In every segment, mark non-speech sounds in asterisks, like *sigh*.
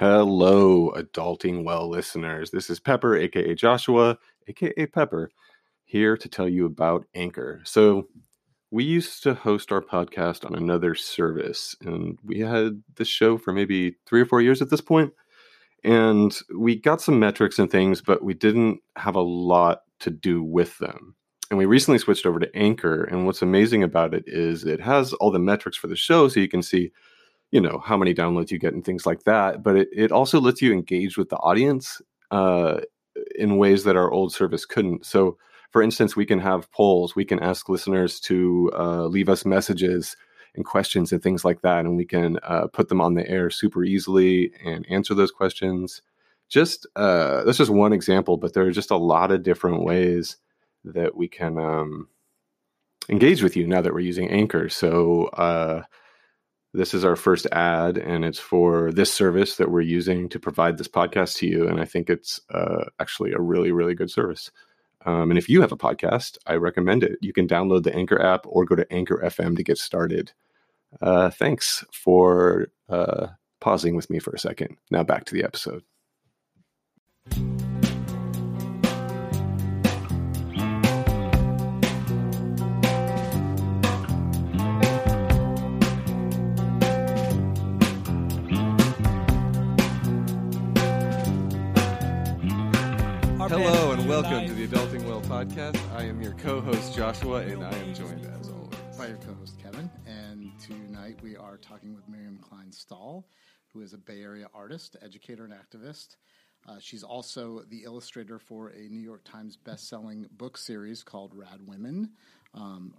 Hello, Adulting Well listeners. This is Pepper, aka Joshua, aka Pepper, here to tell you about Anchor. So, we used to host our podcast on another service, and we had this show for maybe three or four years at this point. And we got some metrics and things, but we didn't have a lot to do with them. And we recently switched over to Anchor. And what's amazing about it is it has all the metrics for the show, so you can see you know how many downloads you get and things like that but it, it also lets you engage with the audience uh, in ways that our old service couldn't. So for instance we can have polls we can ask listeners to uh, leave us messages and questions and things like that and we can uh, put them on the air super easily and answer those questions. Just uh, that's just one example but there are just a lot of different ways that we can um, engage with you now that we're using anchor. So uh, this is our first ad and it's for this service that we're using to provide this podcast to you and i think it's uh, actually a really really good service. Um, and if you have a podcast i recommend it. You can download the anchor app or go to anchor fm to get started. Uh, thanks for uh, pausing with me for a second. Now back to the episode Welcome to the Adulting Well podcast. I am your co-host Joshua, and I am joined as always by your co-host Kevin. And tonight we are talking with Miriam Klein Stahl, who is a Bay Area artist, educator, and activist. Uh, she's also the illustrator for a New York Times best-selling book series called Rad Women. Um,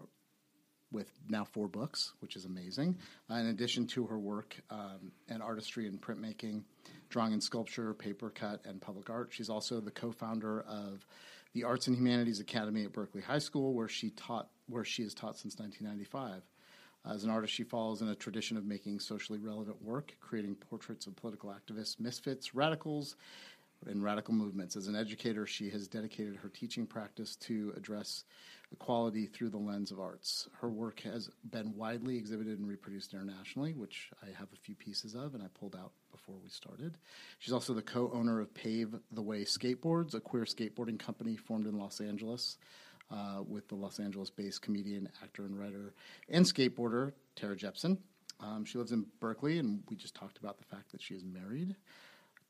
with now four books, which is amazing. Uh, in addition to her work um, and artistry and printmaking, drawing and sculpture, paper cut, and public art, she's also the co-founder of the Arts and Humanities Academy at Berkeley High School, where she taught, where she has taught since 1995. As an artist, she follows in a tradition of making socially relevant work, creating portraits of political activists, misfits, radicals, and radical movements. As an educator, she has dedicated her teaching practice to address equality through the lens of arts. Her work has been widely exhibited and reproduced internationally, which I have a few pieces of and I pulled out before we started. She's also the co owner of Pave the Way Skateboards, a queer skateboarding company formed in Los Angeles. Uh, with the Los Angeles based comedian, actor, and writer and skateboarder Tara Jepson. Um, she lives in Berkeley, and we just talked about the fact that she is married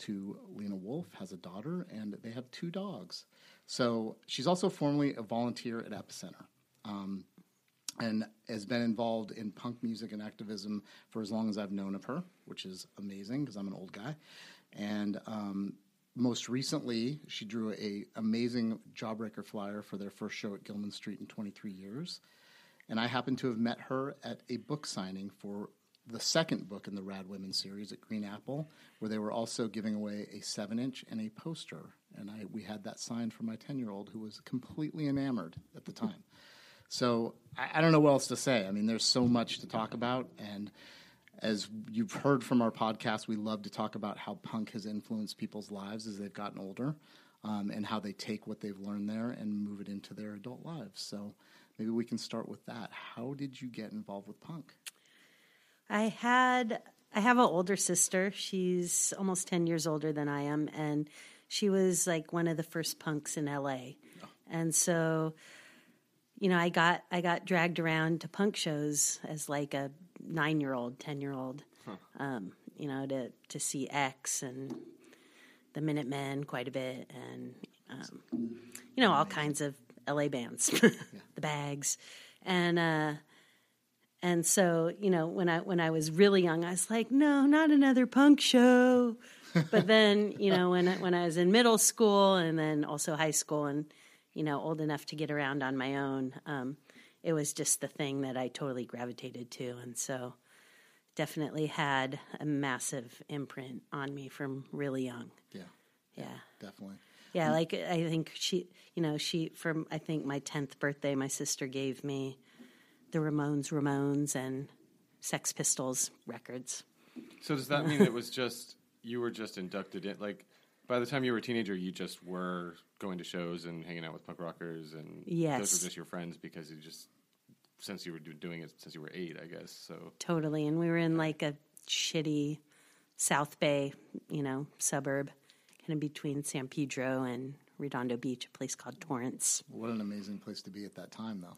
to Lena Wolff, has a daughter, and they have two dogs. So she's also formerly a volunteer at Epicenter. Um, and has been involved in punk music and activism for as long as I've known of her, which is amazing because I'm an old guy. And um, most recently, she drew a amazing Jawbreaker flyer for their first show at Gilman Street in 23 years. And I happened to have met her at a book signing for the second book in the Rad Women series at Green Apple, where they were also giving away a seven inch and a poster. And I, we had that signed for my 10 year old who was completely enamored at the time. *laughs* So I, I, don't know what else to say. I mean, there's so much to talk about. And as you've heard from our podcast, we love to talk about how punk has influenced people's lives as they've gotten older um, and how they take what they've learned there and move it into their adult lives. So maybe we can start with that. How did you get involved with punk? I had I have an older sister. She's almost 10 years older than I am and she was like one of the first punks in LA. Oh. And so you know, I got I got dragged around to punk shows as like a 9-year-old, 10-year-old. Huh. Um, you know, to to see X and the Minutemen quite a bit and um, you know, all kinds of LA bands. *laughs* yeah. The Bags. And uh and so, you know, when I when I was really young, I was like, no, not another punk show. but then, you know, when I, when I was in middle school and then also high school and you know, old enough to get around on my own, um, it was just the thing that I totally gravitated to, and so definitely had a massive imprint on me from really young. Yeah, yeah, definitely. Yeah, like I think she, you know, she from I think my tenth birthday, my sister gave me the Ramones Ramones and Sex Pistols records. So does that mean it was just you were just inducted in like by the time you were a teenager you just were going to shows and hanging out with punk rockers and yes. those were just your friends because you just since you were doing it since you were 8 I guess. So Totally and we were in like a shitty South Bay, you know, suburb, kind of between San Pedro and Redondo Beach, a place called Torrance. What an amazing place to be at that time, though,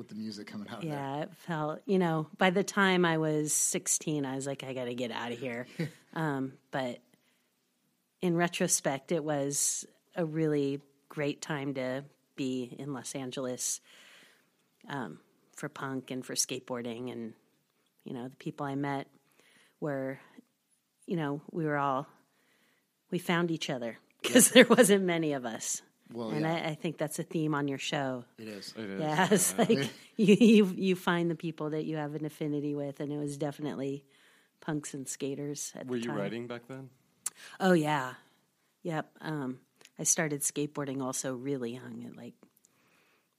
with the music coming out. there. Yeah, it felt, you know, by the time I was 16, I was like, I got to get out of here. *laughs* um, but in retrospect, it was a really great time to be in Los Angeles um, for punk and for skateboarding. And, you know, the people I met were, you know, we were all, we found each other *laughs* because there wasn't many of us. Well, and yeah. I, I think that's a theme on your show. It is. It is. Yeah, it's like *laughs* you, you you find the people that you have an affinity with, and it was definitely punks and skaters. At Were the you time. writing back then? Oh yeah, yep. Um, I started skateboarding also really young, at like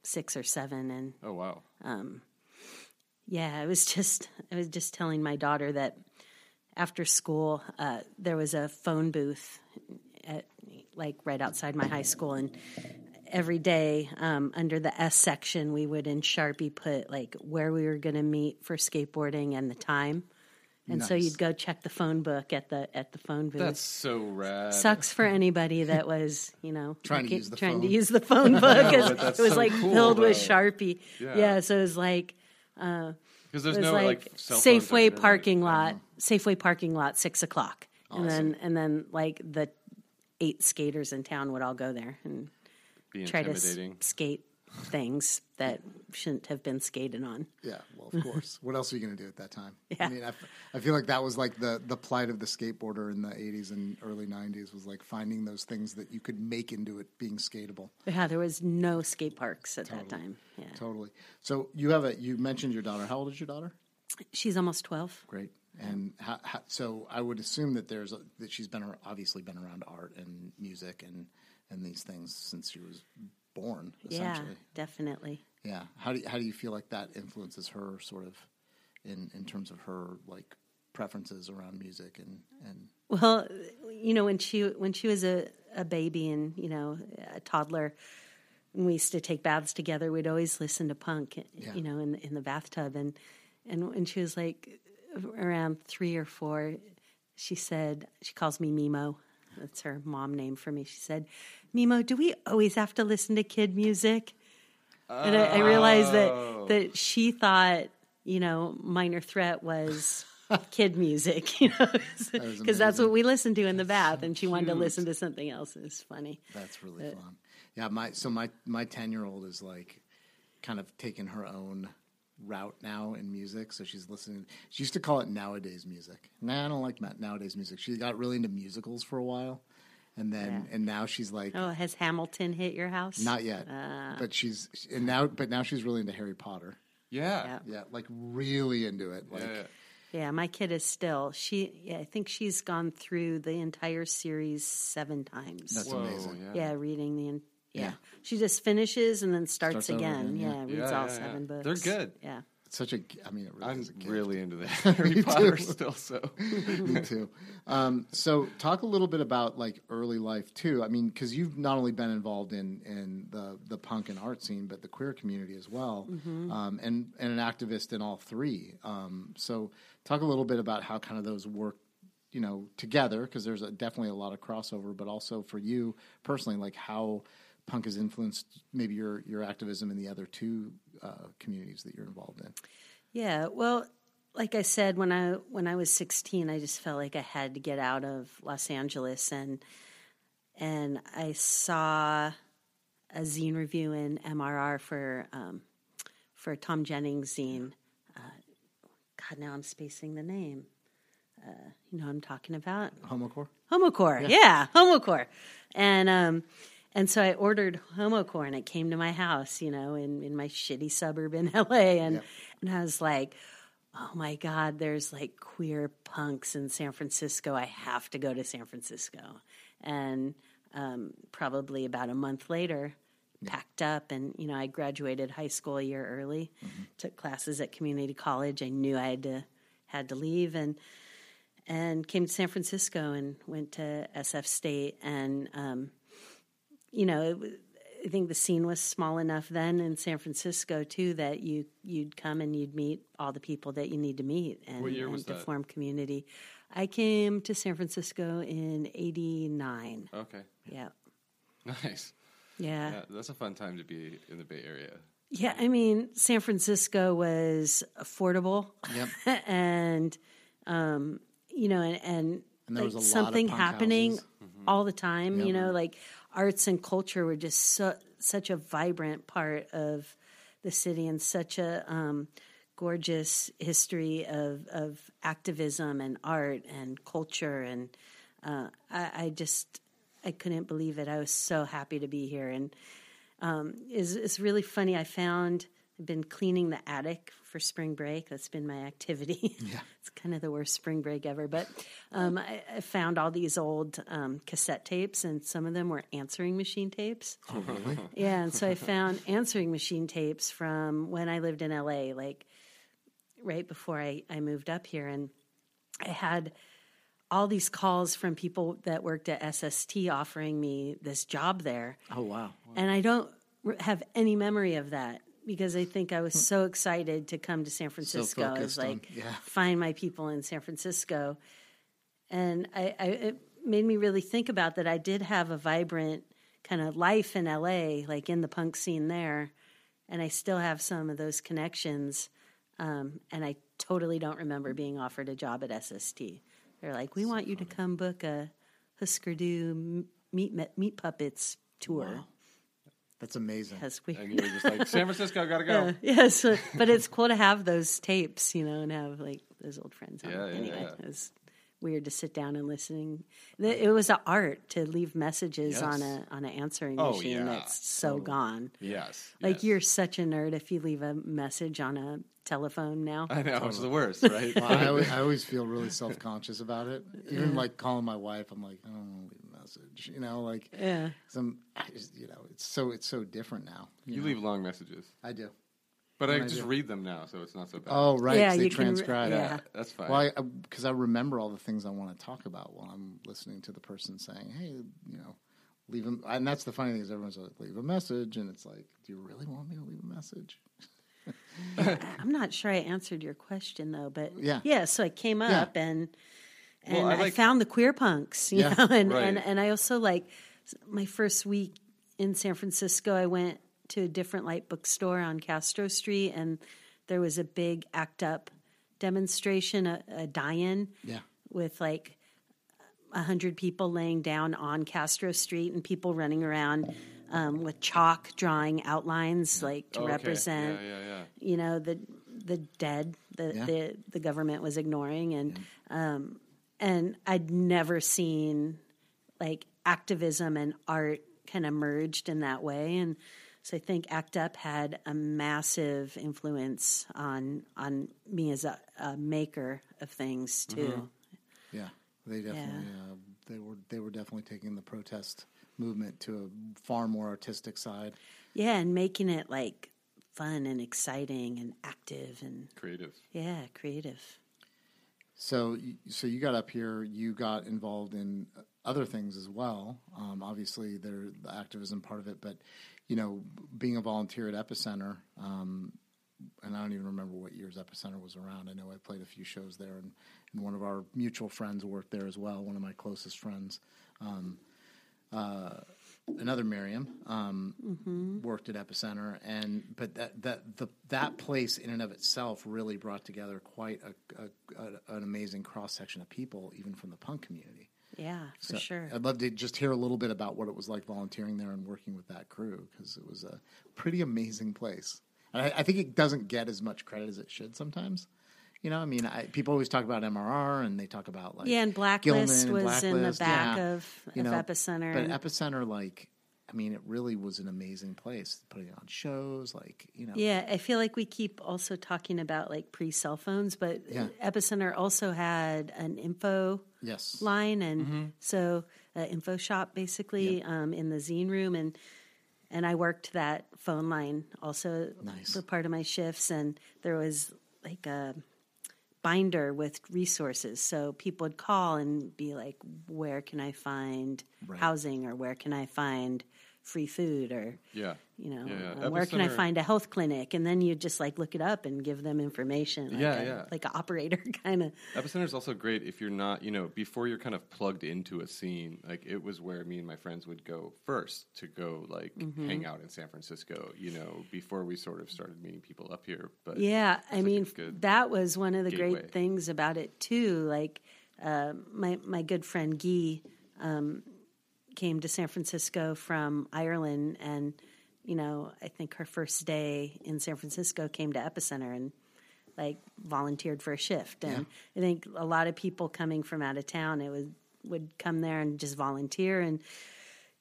six or seven, and Oh wow. Um, yeah, I was just I was just telling my daughter that after school uh, there was a phone booth at like right outside my high school, and every day um, under the S section we would in Sharpie put like where we were going to meet for skateboarding and the time, and so you'd go check the phone book at the at the phone booth. That's so rad. Sucks for anybody that was, you know, *laughs* Trying to use the trying phone. to use the phone *laughs* book. it was so like cool, filled with. Sharpie. Yeah. Yeah. so it was like Because it there's no like, like, cell phones or Safeway parking lot, Safeway parking lot, six o'clock, and then and then like the eight skaters in town would all go there and Be try to s- skate things that shouldn't have been skated on. Yeah, well, of course. what else are you going to do at that time? *laughs* I mean, I, f- I feel like that was like the, the plight of the skateboarder in the 80s and early 90s was like finding those things that you could make into it being skatable. Yeah, there was no skate parks at that time. Yeah, Totally. So you have a, you mentioned your daughter. How old is your daughter? she's almost twelve. Great. Mm-hmm. And how, how, so I would assume that there's a, that she's been obviously been around art and music and and these things since she was born. Yeah, definitely. Yeah. How do you, how do you feel like that influences her sort of in in terms of her like preferences around music and and Well, you know, when she when she was a, a baby and you know a toddler, when we used to take baths together, we'd always listen to punk, Yeah. you know, in in the bathtub. And and when she was like around three or four, she said she calls me Mimo. That's her mom name for me. She said, "Mimo, do we always have to listen to kid music?" And I, I realized Oh. that that she thought, you know, Minor Threat was *laughs* kid music, you know, because that's what we listened to in the bath, and she wanted to listen to something else. It was funny. That's really fun. Yeah, my so my my ten year old is like kind of taking her own route now in music. So she's listening. She used to call it nowadays music. Nah, I don't like nowadays music. She got really into musicals for a while, and then and now she's like Oh, has Hamilton hit your house? not yet, uh. but she's and now but now she's really into Harry Potter. Yeah. Yeah. Yeah, like really into it. Like Yeah, yeah. Yeah, my kid is still. She, yeah, I think she's gone through the entire series seven times. That's Whoa, amazing. Yeah. yeah, reading the. En- Yeah. Yeah. she just finishes and then starts, Starts again. again, yeah. yeah. reads Yeah, all yeah, yeah. seven books. They're good. Yeah. it's such a. I mean, it really I'm is a really into the *laughs* Harry Potter still. So *laughs* Me too. Um, so, talk a little bit about like early life too. I mean, because you've not only been involved in in the the punk and art scene, but the queer community as well, um, and and an activist in all three. Um, so, talk a little bit about how kind of those work, you know, together because there's a, definitely a lot of crossover, but also for you personally, like how punk has influenced maybe your your activism in the other two uh, communities that you're involved in. Yeah, well, like I said, when I when I was sixteen, I just felt like I had to get out of Los Angeles, and and I saw a zine review in MRR for um, for Tom Jennings zine. Uh, God, now I'm spacing the name. Uh, you know what I'm talking about? Homocore. Homocore, yeah, Homocore, and um, and so I ordered Homocore, and it came to my house, you know, in in my shitty suburb in *laughs* LA, and Yep. and I was like, oh my god, there's like queer punks in San Francisco. I have to go to San Francisco, and um, probably about a month later. Packed up, and you know, I graduated high school a year early. Took classes at community college. I knew I had to had to leave, and and came to San Francisco and went to SF State. And, um, you know, it, I think the scene was small enough then in San Francisco too that you you'd come and you'd meet all the people that you need to meet and, What year and was to form community. I came to San Francisco in '89. Okay. Yeah, *laughs* Nice. yeah, Yeah, that's a fun time to be in the Bay Area. yeah. I mean, San Francisco was affordable, Yep. *laughs* and um, you know, and, and, And there like was a lot of something punk happening houses. all the time. You know, like arts and culture were just so, such a vibrant part of the city and such a um, gorgeous history of of activism and art and culture. And uh, I, I just I couldn't believe it. I was so happy to be here and um, is it's really funny. I found been cleaning the attic for spring break. That's been my activity. *laughs* Yeah, it's kind of the worst spring break ever. But um, I, I found all these old um, cassette tapes, and some of them were answering machine tapes. Oh, really? *laughs* Yeah, and so I found answering machine tapes from when I lived in LA, like right before I, I moved up here, and I had all these calls from people that worked at SST offering me this job there. Oh wow. And I don't have any memory of that because I think I was so excited to come to San Francisco. I was focused on- like, yeah. find my people in San Francisco. And I, I, it made me really think about that. I did have a vibrant kind of life in LA, like in the punk scene there. And I still have some of those connections. Um, and I totally don't remember being offered a job at SST. They're like, we want you to come book a Husker Du meat, meat puppets tour. That's amazing. Because we, And you were just like, San Francisco, gotta go. *laughs* uh, yes, uh, but it's cool to have those tapes, you know, and have like those old friends. On. Yeah, yeah, anyway, yeah. it was weird to sit down and listening. It was an art to leave messages on a on an answering Oh, machine yeah, that's so gone. Yes. Like yes. you're such a nerd if you leave a message on a telephone now. I know, it's the worst, right? Well, I, always, *laughs* I always feel really self conscious about it. Even like calling my wife, I'm like, I don't want to leave a message. You know, like Yeah. some, you know, it's so it's so different now. you know? leave long messages. I do. But I I just do. read them now, so it's not so bad. Oh, right. Yeah, 'cause they you can re- transcribe. yeah. yeah, that's fine. Well, because uh, I, remember all the things I want to talk about while I'm listening to the person saying, "Hey, you know, leave them." And that's the funny thing is everyone's like, "Leave a message," and it's like, "Do you really want me to leave a message?" *laughs* I'm not sure I answered your question though, but Yeah. yeah. So I came Yeah. up and and Well, I I, found the queer punks, you Yeah. know, *laughs* and, Right. and and I also like my first week in San Francisco. I went to a different light bookstore on Castro Street, and there was a big ACT UP demonstration, a, a die-in Yeah. with like a hundred people laying down on Castro Street and people running around um, with chalk drawing outlines like to Oh, okay. represent Yeah, yeah, yeah. you know the the dead that Yeah. the the government was ignoring and um and I'd never seen like activism and art kind of merged in that way and so I think ACT UP had a massive influence on on me as a, a maker of things too. Yeah, they definitely uh, they were they were definitely taking the protest movement to a far more artistic side. Yeah, and making it like fun and exciting and active and Creative. yeah, creative. So, so you got up here. You got involved in other things as well. Um, obviously, there the activism part of it, but you know, being a volunteer at Epicenter, um, and I don't even remember what years Epicenter was around. I know I played a few shows there, and, and one of our mutual friends worked there as well. One of my closest friends. Um, uh, another Miriam um, worked at Epicenter, and but that that the that place in and of itself really brought together quite a, a, a an amazing cross section of people, even from the punk community. Yeah, for sure. I'd love to just hear a little bit about what it was like volunteering there and working with that crew because it was a pretty amazing place. And I, I think it doesn't get as much credit as it should sometimes. You know, I mean, I, people always talk about MRR and they talk about like Yeah, and Gilman Blacklist and was in the back yeah. of, You of know, Epicenter. But and- Epicenter, like, I mean, it really was an amazing place. Putting on shows, like, you know, yeah, I feel like we keep also talking about like pre cell phones, but Yeah. Epicenter also had an info yes, line, and Mm-hmm. so uh, info shop basically um, in the zine room, and and I worked that phone line also Nice. for part of my shifts, and there was like a binder with resources, so people would call and be like, "Where can I find Right. housing?" or "Where can I find free food or Yeah. you know Yeah, yeah. where can I find a health clinic and then you just like look it up and give them information like Yeah, a, yeah. like an operator *laughs* kind of Epicenter is also great if you're not, you know, before you're kind of plugged into a scene. Like it was where me and my friends would go first to go like Mm-hmm. hang out in San Francisco. You know, before we sort of started meeting people up here. But Yeah, I like mean that was one of the gateway. great things about it too. Like uh, my my good friend Guy um, came to San Francisco from Ireland, and you know I think her first day in San Francisco came to Epicenter and like volunteered for a shift. And I think a lot of people coming from out of town, it would would come there and just volunteer and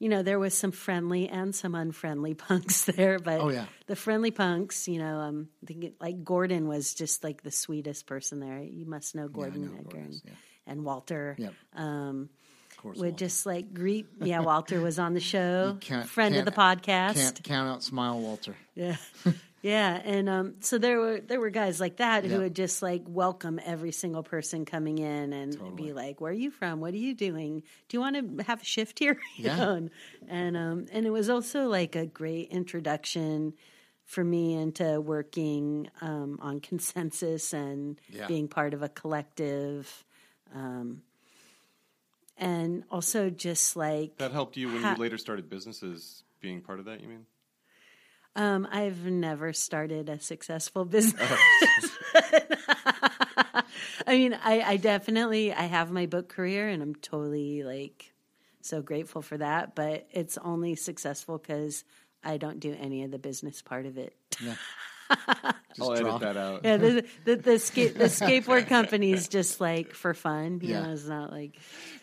you know, there was some friendly and some unfriendly *laughs* punks there, but Oh, yeah. the friendly punks, you know, um, it, like Gordon was just like the sweetest person there. You must know Gordon know Edgar and, yeah. and Walter. Yep. Um, course, would Walter. just like greet. *laughs* Yeah, Walter was on the show, friend of the podcast. Can't count out Smile Walter. Yeah. *laughs* Yeah, and um, so there were there were guys like that who would just like welcome every single person coming in and Totally. be like, "Where are you from? What are you doing? Do you want to have a shift here?" *laughs* You Yeah. know, and and, um, and it was also like a great introduction for me into working um, on consensus and Yeah. being part of a collective, um, and also just like that helped you when Ha- you later started businesses. Being part of that, you mean? Um, I've never started a successful *laughs* business. *laughs* I mean, I, I definitely I have my book career, and I'm totally like so grateful for that. But it's only successful because I don't do any of the business part of it. *laughs* *laughs* I'll draw. Oh, edit that out. Yeah, the the the, *laughs* ska- the skateboard company is just like for fun. You Yeah. know, it's not like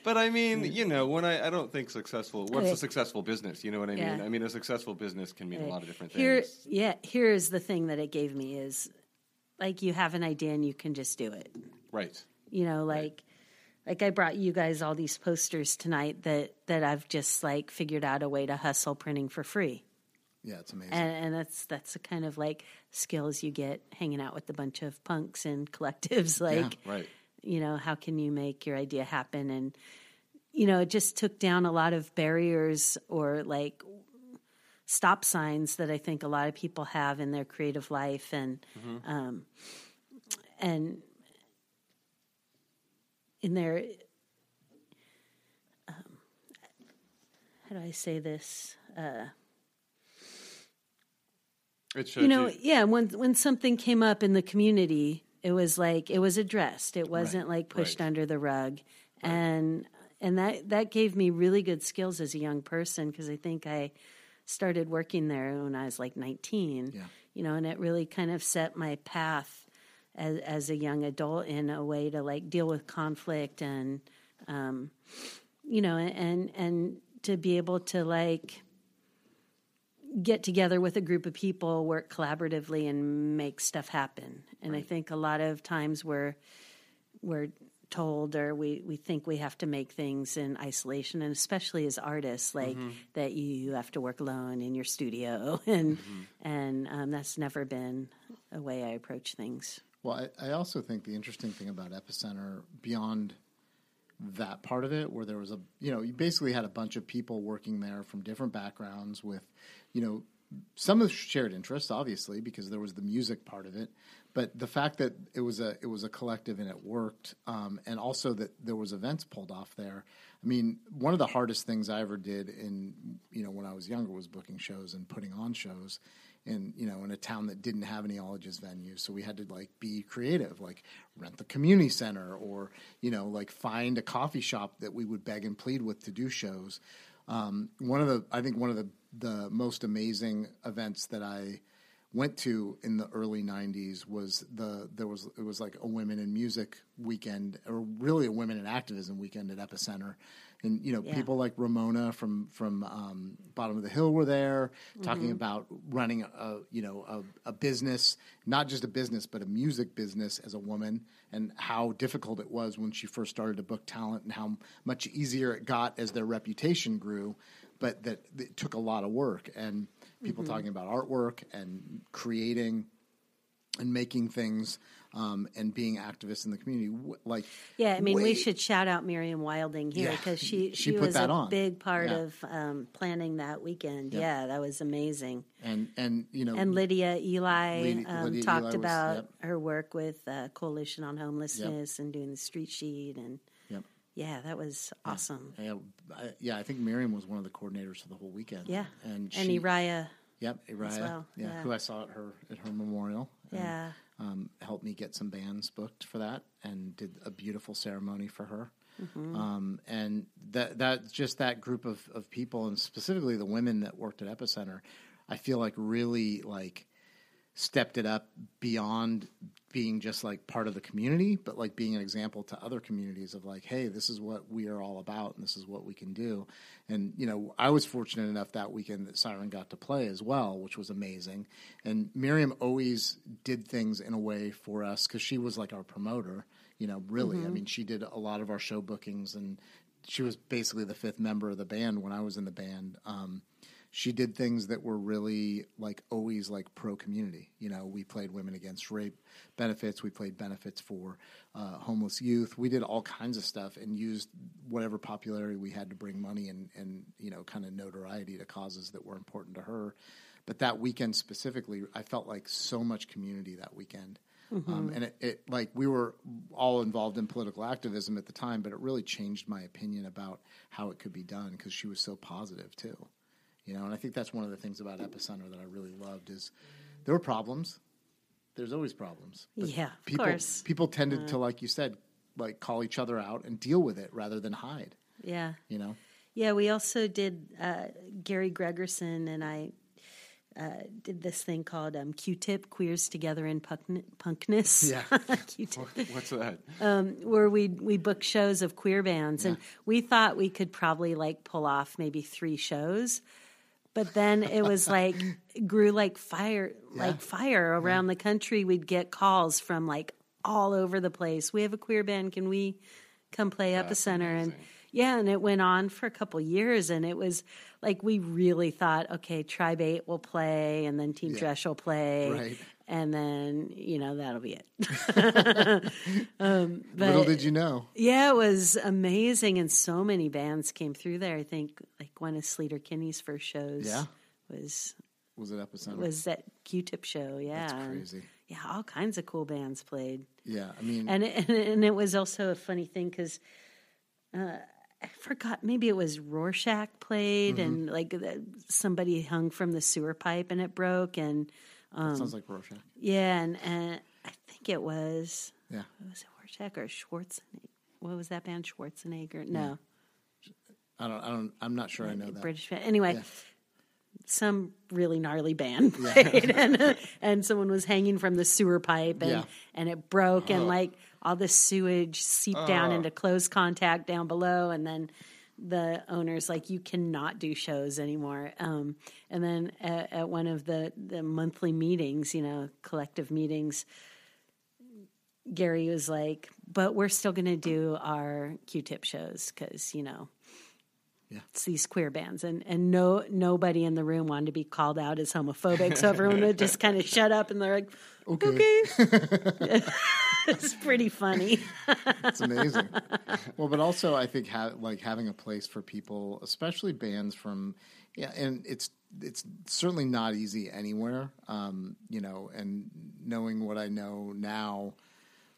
But I mean, you know, when I, I don't think successful. What's Okay. a successful business? You know what I mean? Yeah. I mean, a successful business can mean a lot of different things. here. things. Yeah, here's the thing that it gave me is like you have an idea and you can just do it. Right. you know like like i brought you guys all these posters tonight that that i've just like figured out a way to hustle printing for free Yeah, it's amazing. and, and that's that's the kind of like skills you get hanging out with a bunch of punks and *laughs* collectives like Right. you know how can you make your idea happen and you know it just took down a lot of barriers or like stop signs that i think a lot of people have in their creative life and um, and in their um, how do i say this showed you know yeah when when something came up in the community it was like it was addressed it wasn't like pushed right. under the rug and and that that gave me really good skills as a young person because i think i started working there when i was like 19 Yeah. you know and it really kind of set my path as, as a young adult in a way to like deal with conflict and um, you know and and to be able to like get together with a group of people, work collaboratively, and make stuff happen. And I think a lot of times we're we're told or we, we think we have to make things in isolation and especially as artists like that you have to work alone in your studio *laughs* and and um, that's never been a way I approach things. Well, I, I also think the interesting thing about Epicenter, beyond that part of it, where there was a, you know, you basically had a bunch of people working there from different backgrounds with, you know, some of shared interests, obviously, because there was the music part of it, but the fact that it was a it was a collective and it worked, um, and also that there was events pulled off there. I mean, one of the hardest things I ever did in you know when I was younger was booking shows and putting on shows, in you know in a town that didn't have any Ologist venues, so we had to like be creative, like rent the community center or you know like find a coffee shop that we would beg and plead with to do shows. Um, one of the I think one of the the most amazing events that I went to in the early 90s was the there was it was like a women in music weekend or really a women in activism weekend at epicenter. And you know Yeah. people like ramona from from um, bottom of the hill were there talking about running a you know a, a business not just a business but a music business as a woman and how difficult it was when she first started to book talent and how much easier it got as their reputation grew but that it took a lot of work and people talking about artwork and creating and making things um, and being activists in the community. Like, Yeah, I mean, we should shout out Miriam Wilding here Yeah, because she, she she, put was a on. big part Yeah. of um, planning that weekend. Yeah. that was amazing. and and you know, And Lydia Eli Lydia- um, Lydia talked Eli was- about yep. her work with uh, Coalition on Homelessness and doing the street sheet. And Yep. Yeah, that was awesome. Yeah, I, yeah, I think Miriam was one of the coordinators for the whole weekend. Yeah. and And she, Uriah. yep, Uriah, well, yeah, yeah. who I saw at her at her memorial. and, Yeah. um, helped me get some bands booked for that, and did a beautiful ceremony for her. Mm-hmm. Um, and that that just that group of, of people, and specifically the women that worked at Epicenter, I feel like really like stepped it up beyond being just like part of the community, but like being an example to other communities of like, hey, this is what we are all about and this is what we can do. And, you know, I was fortunate enough that weekend that Siren got to play as well, which was amazing. And Miriam always did things in a way for us because she was like our promoter, you know, really. I mean, she did a lot of our show bookings and she was basically the fifth member of the band when I was in the band. Um, she did things that were really like always like pro community. You know, we played women against rape benefits. We played benefits for uh, homeless youth. We did all kinds of stuff and used whatever popularity we had to bring money and and you know kind of notoriety to causes that were important to her. But that weekend specifically, I felt like so much community that weekend. Um, and it, it like we were all involved in political activism at the time, but it really changed my opinion about how it could be done because she was so positive too you know and i think that's one of the things about epicenter that i really loved is there were problems there's always problems Yeah, of people course. people tended to like you said like call each other out and deal with it rather than hide Yeah. you know Yeah, we also did. Uh, Gary Gregerson and I uh, did this thing called um, Q-Tip Queers Together in Punk- Punkness. Yeah. *laughs* Q-Tip, What's that? where we we book shows of queer bands, and we thought we could probably like pull off maybe three shows, but then it was like *laughs* grew like fire, like fire around the country. We'd get calls from like all over the place. We have a queer band. Can we come play at the center? And yeah, and it went on for a couple years, and it was like we really thought, okay, Tribe Eight will play, and then Team Dresch will play, Right. And then you know that'll be it. *laughs* um, but little did you know yeah, it was amazing, and so many bands came through there. I think like one of Sleater Kinney's first shows. Yeah. was was it epicenter was that Q-Tip show. Yeah, that's crazy yeah, all kinds of cool bands played, yeah i mean and and, and it was also a funny thing because. Uh, I forgot. Maybe it was Rorschach played, Mm-hmm. and like the, somebody hung from the sewer pipe, and it broke. And that um, sounds like rorschach yeah, and, and I think it was yeah was it Rorschach or Schwarzenegger? What was that band? Schwarzenegger? No, i don't i don't i'm not sure i know that British band. Anyway, Yeah. some really gnarly band *laughs* played, *laughs* and, and someone was hanging from the sewer pipe, and Yeah. and it broke, and oh. like all the sewage seeped down oh. into close contact down below, and then the owner's like, "You cannot do shows anymore." Um, and then at, at one of the the monthly meetings, you know, collective meetings. Gary was like, "But we're still going to do our Q-tip shows because you know Yeah. it's these queer bands and and no nobody in the room wanted to be called out as homophobic so everyone would just kind of shut up and they're like okay, *laughs* it's pretty funny It's amazing. well, but also I think ha- like having a place for people, especially bands from yeah, and it's it's certainly not easy anywhere. Um, you know, and knowing what I know now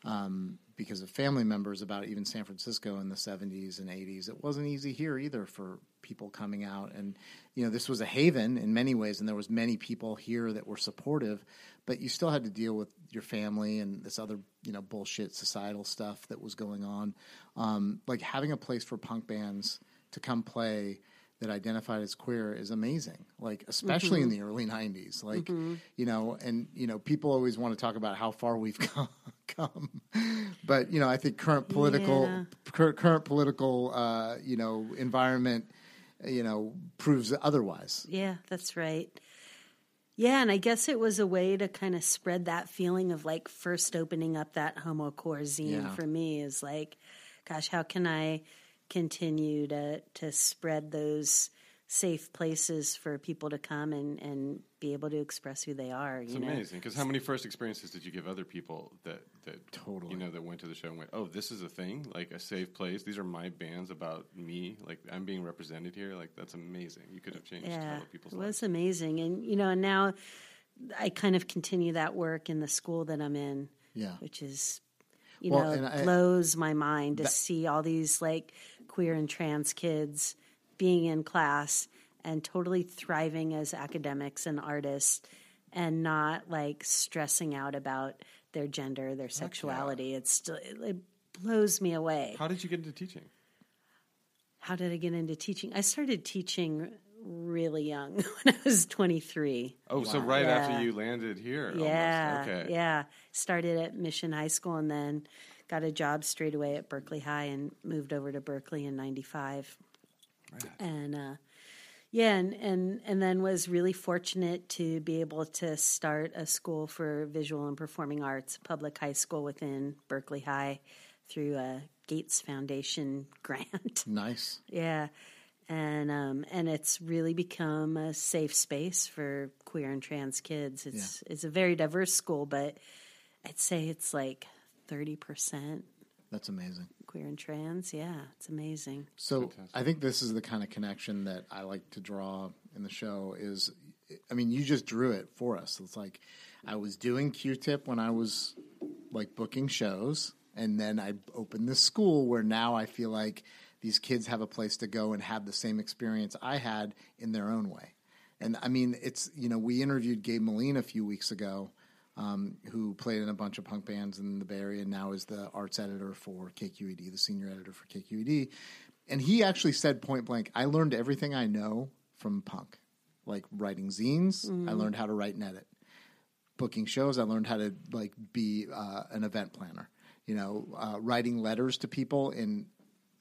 um, because of family members about even San Francisco in the 70s and 80s. It wasn't easy here either for people coming out and you know this was a haven in many ways and there was many people here that were supportive but you still had to deal with your family and this other you know bullshit societal stuff that was going on um, like having a place for punk bands to come play that identified as queer is amazing like especially in the early 90s like you know and you know people always want to talk about how far we've *laughs* come, come. but you know i think current political Yeah. cur- current political uh, you know environment you know proves otherwise yeah that's right yeah and i guess it was a way to kind of spread that feeling of like first opening up that homocore zine Yeah. for me is like gosh how can i continue to to spread those safe places for people to come and and be able to express who they are. It's know, amazing because how many first experiences did you give other people that that Totally. you know that went to the show and went, oh, this is a thing, like a safe place. These are my bands about me. Like I'm being represented here. Like that's amazing. You could have changed yeah, hella people's it lives. was amazing, and you know, and now I kind of continue that work in the school that I'm in. Yeah. which is you Well, know and I- blows my mind to That- see all these like queer and trans kids being in class and totally thriving as academics and artists and not like stressing out about their gender their sexuality it's still it, it blows me away How did you get into teaching? how did i get into teaching i started teaching really young *laughs* when i was 23 Oh, so right Yeah. after you landed here. yeah, Almost. Okay. yeah. Started at Mission High School and then got a job straight away at Berkeley High and moved over to Berkeley in '95. And uh, yeah, and, and and then was really fortunate to be able to start a school for visual and performing arts, public high school within Berkeley High, through a Gates Foundation *laughs* grant. Nice. Yeah, and um, and it's really become a safe space for queer and trans kids. It's it's a very diverse school, but I'd say it's like thirty percent That's amazing. queer and trans. Yeah, it's amazing. So I think this is the kind of connection that I like to draw in the show. Is I mean, you just drew it for us. It's like I was doing Q-Tip when I was like booking shows, and then I opened this school where now I feel like these kids have a place to go and have the same experience I had in their own way. And I mean, it's you know, we interviewed Gabe Meline a few weeks ago, um, who played in a bunch of punk bands in the Bay Area and now is the arts editor for KQED, the senior editor for KQED. And he actually said point blank, I learned everything I know from punk, like writing zines. I learned how to write and edit. Booking shows, I learned how to like be uh, an event planner. You know, uh, writing letters to people in,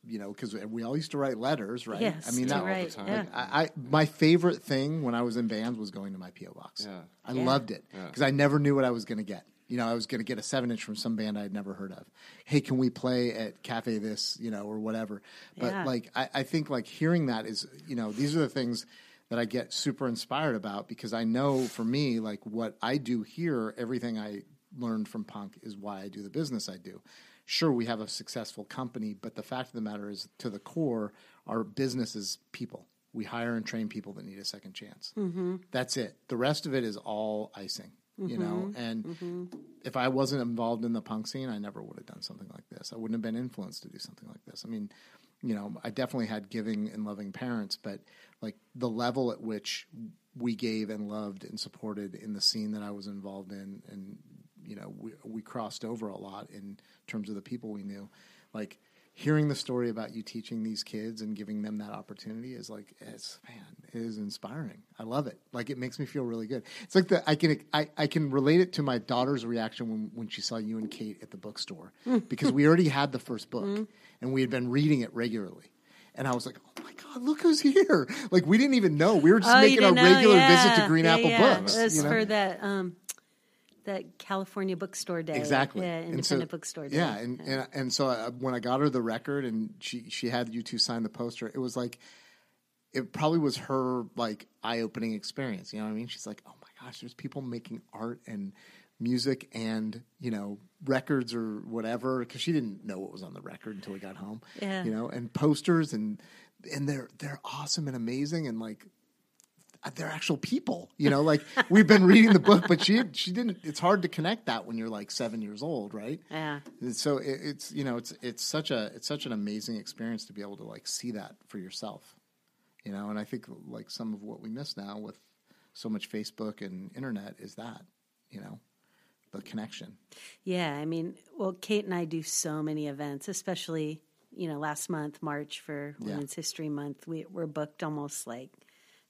you know, because we all used to write letters, right? Yes, I mean, to all the time. yeah. I, I my favorite thing when I was in bands was going to my PO box. Yeah. I Yeah. loved it Yeah. because I never knew what I was going to get. You know, I was going to get a seven inch from some band I had never heard of. Hey, can we play at Cafe this? You know, or whatever. But Yeah. like, I, I think like hearing that is, you know, these are the things that I get super inspired about because I know for me, like what I do here, everything I learned from punk is why I do the business I do. Sure, we have a successful company, but the fact of the matter is, to the core, our business is people. We hire and train people that need a second chance. Mm-hmm. That's it. The rest of it is all icing, you know. And if I wasn't involved in the punk scene, I never would have done something like this. I wouldn't have been influenced to do something like this. I mean, you know, I definitely had giving and loving parents, but like the level at which we gave and loved and supported in the scene that I was involved in, and you know, we we crossed over a lot in terms of the people we knew. Like hearing the story about you teaching these kids and giving them that opportunity is like it's man, it is inspiring. I love it. Like it makes me feel really good. It's like the I can I, I can relate it to my daughter's reaction when when she saw you and Kate at the bookstore *laughs* because we already had the first book and we had been reading it regularly. And I was like, "Oh my god, look who's here!" Like we didn't even know we were just Oh, making a know? regular visit to Green Yeah, Apple yeah. Books. It was you know? for that um, that California Bookstore Day. Exactly. Yeah, And Independent so- Bookstore Day. Yeah, and and, and so uh, when I got her the record and she she had you two sign the poster, it was like it probably was her like eye opening experience. You know what I mean? She's like, oh my gosh, there's people making art and music and you know records or whatever because she didn't know what was on the record until we got home. Yeah. You know, and posters and and they're they're awesome and amazing and like they're actual people, you know. Like we've been reading the book, but she she didn't. It's hard to connect that when you're like seven years old, right? Yeah. And So it, it's you know it's it's such a it's such an amazing experience to be able to like see that for yourself, you know. And I think like some of what we miss now with so much Facebook and internet is that you know the connection. Yeah, I mean, well, Kate and I do so many events, especially you know last month, March for Yeah. Women's History Month. We we're booked almost like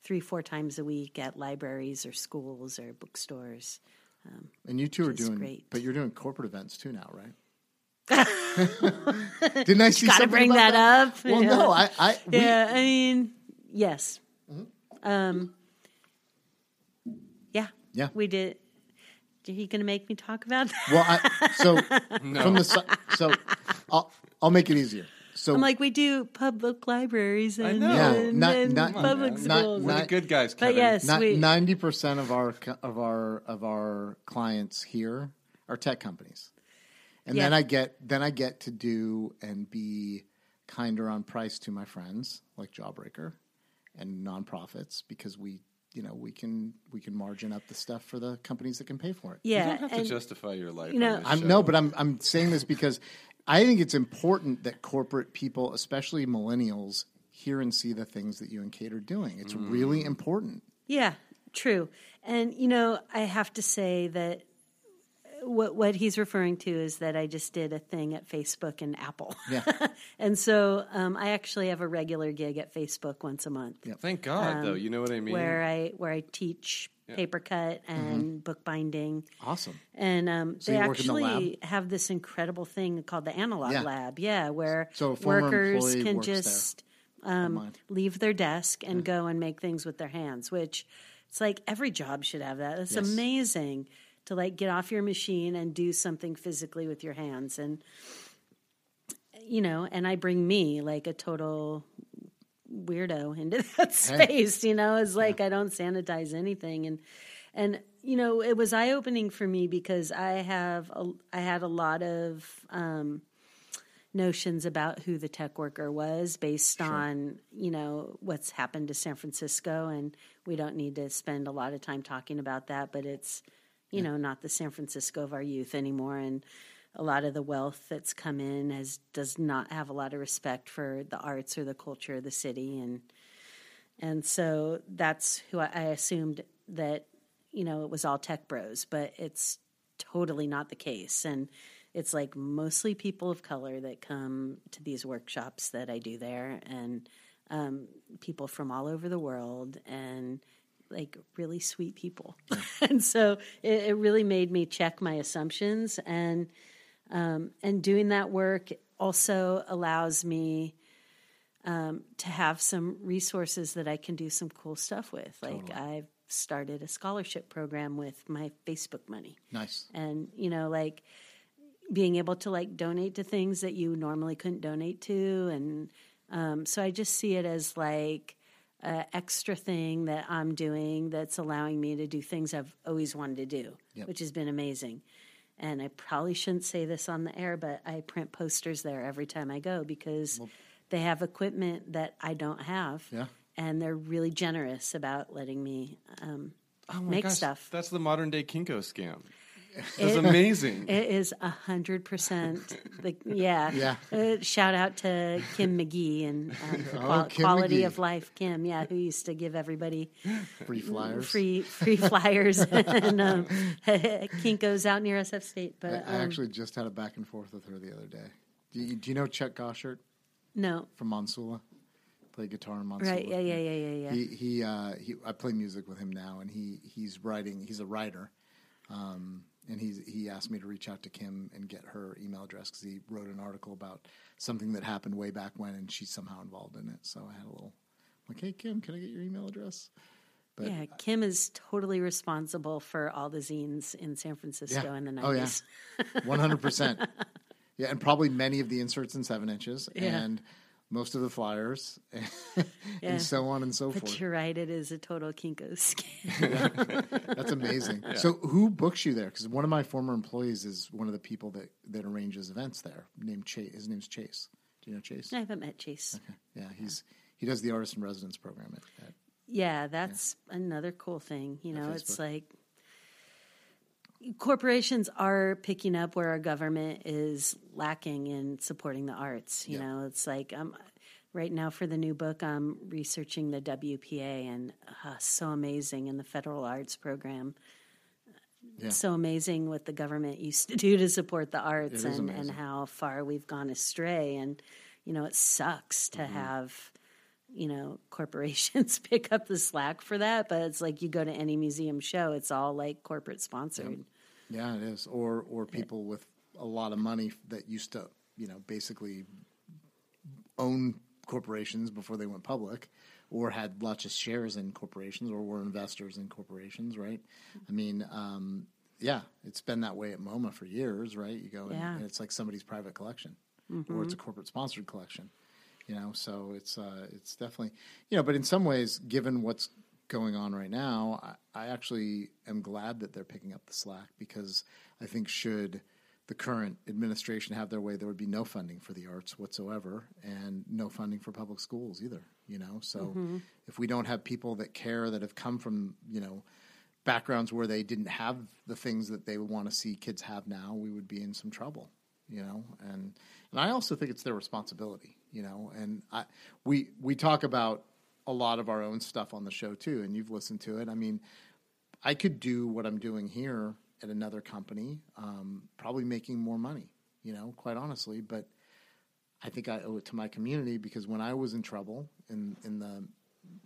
three, four times a week at libraries or schools or bookstores. And you two are doing, great. but you're doing corporate events too now, right? *laughs* Didn't I see? Got to bring about that, up. Well, yeah. no, I, I we- yeah, I mean, yes. Um, yeah, Yeah. we did. Are you going to make me talk about that? Well, I, so *laughs* from the so I'll I'll make it easier. So So I'm like, we do public libraries and, know. Yeah, and, not- and not- public not- schools. We're the Not- good guys, but Kevin. yes, we, ninety percent of our of our of our clients here are tech companies, and Yeah. then I get then I get to do and be kinder on price to my friends like Jawbreaker and nonprofits because we you know we can we can margin up the stuff for the companies that can pay for it. You yeah, don't have to justify your life. you know, I'm show. no, but I'm I'm saying this because I think it's important that corporate people, especially millennials, hear and see the things that you and Kate are doing. It's really important. Yeah, true. And you know, I have to say that what what he's referring to is that I just did a thing at Facebook and Apple. Yeah. *laughs* and so um, I actually have a regular gig at Facebook once a month. Thank God, though. You know what I mean? Um, Where I where I teach paper cut and bookbinding, Awesome. and um, So they in the actually have this incredible thing called the Analog Yeah. Lab. Yeah, where So workers can just um, leave their desk and go and make things with their hands. Which it's like every job should have that. It's Yes. amazing to like get off your machine and do something physically with your hands and you know and i bring me like a total weirdo into *laughs* that space you know? It's like i don't sanitize anything. And and you know it was eye opening for me because i have a, i had a lot of um notions about who the tech worker was based on you know what's happened to San Francisco. And we don't need to spend a lot of time talking about that but it's you know not the San Francisco of our youth anymore. And a lot of the wealth that's come in has does not have a lot of respect for the arts or the culture of the city. And and so that's who I, I assumed that you know it was all tech bros but it's totally not the case. And it's like mostly people of color that come to these workshops that I do there and um, people from all over the world and like really sweet people. *laughs* and so it, it really made me check my assumptions. And um, and doing that work also allows me um, to have some resources that I can do some cool stuff with. Like I've started a scholarship program with my Facebook money Nice. and you know like being able to like donate to things that you normally couldn't donate to and um, so i just see it as like a extra thing that i'm doing that's allowing me to do things i've always wanted to do Yep. which has been amazing and i probably shouldn't say this on the air but i print posters there every time i go because they have equipment that i don't have Yeah. and they're really generous about letting me um, Oh make gosh, stuff That's the modern day Kinko scam. *laughs* That's It- amazing. It is a hundred percent. *laughs* The yeah. Yeah. Uh, shout out to Kim McGee and um, *laughs* Oh, qual- quality McGee. of life. Kim, yeah, who used to give everybody Free flyers. free free flyers and um, Kinkos out near SF State. I, But I um, actually just had a back and forth with her the other day. Do you, do you know Chuck Goshert no, from Monsula? Play guitar in Monsula. right? Yeah, yeah, yeah, yeah, yeah. He he, uh, he I play music with him now, and he he's writing. He's a writer, um, and he's he asked me to reach out to Kim and get her email address because he wrote an article about something that happened way back when, and she's somehow involved in it. So I had a little like, hey Kim, can I get your email address? But yeah, Kim is totally responsible for all the zines in San Francisco Yeah. in the Oh, yeah. nineties. One hundred percent. *laughs* Yeah, and probably many of the inserts in seven inches, Yeah. and most of the flyers, *laughs* Yeah. and so on and so But forth. you're right; it is a total Kinko *laughs* scam. *laughs* That's amazing. So, who books you there? Because one of my former employees is one of the people that that arranges events there. Named Chase. His name's Chase. Do you know Chase? I haven't met Chase. Okay. Yeah, he's he does the artist in residence program at, at Yeah, that's another cool thing. You know, it's like corporations are picking up where our government is lacking in supporting the arts. You Yeah. know, it's like um, right now for the new book, I'm researching the WPA and uh, so amazing in the federal arts program. Yeah. So amazing what the government used to do to support the arts and, and how far we've gone astray. And, you know, it sucks to Mm-hmm. have you know, corporations *laughs* pick up the slack for that, but it's like you go to any museum show, it's all like corporate sponsored. yeah, it is. Or or people with a lot of money that used to you know basically own corporations before they went public, or had lots of shares in corporations, or were investors in corporations. Right? I mean. Um, yeah, it's been that way at MoMA for years, right? You go and, Yeah. and it's like somebody's private collection, or it's a corporate sponsored collection. You know, so it's uh, it's definitely you know, but in some ways, given what's going on right now, I, I actually am glad that they're picking up the slack because I think should the current administration have their way, there would be no funding for the arts whatsoever, and no funding for public schools either. You know, so Mm-hmm. if we don't have people that care that have come from you know backgrounds where they didn't have the things that they would want to see kids have now, we would be in some trouble. You know, and and I also think it's their responsibility. You know, and I we we talk about a lot of our own stuff on the show too, and you've listened to it. I mean, I could do what I'm doing here at another company, um, probably making more money, you know, quite honestly. But I think I owe it to my community because when I was in trouble in, in the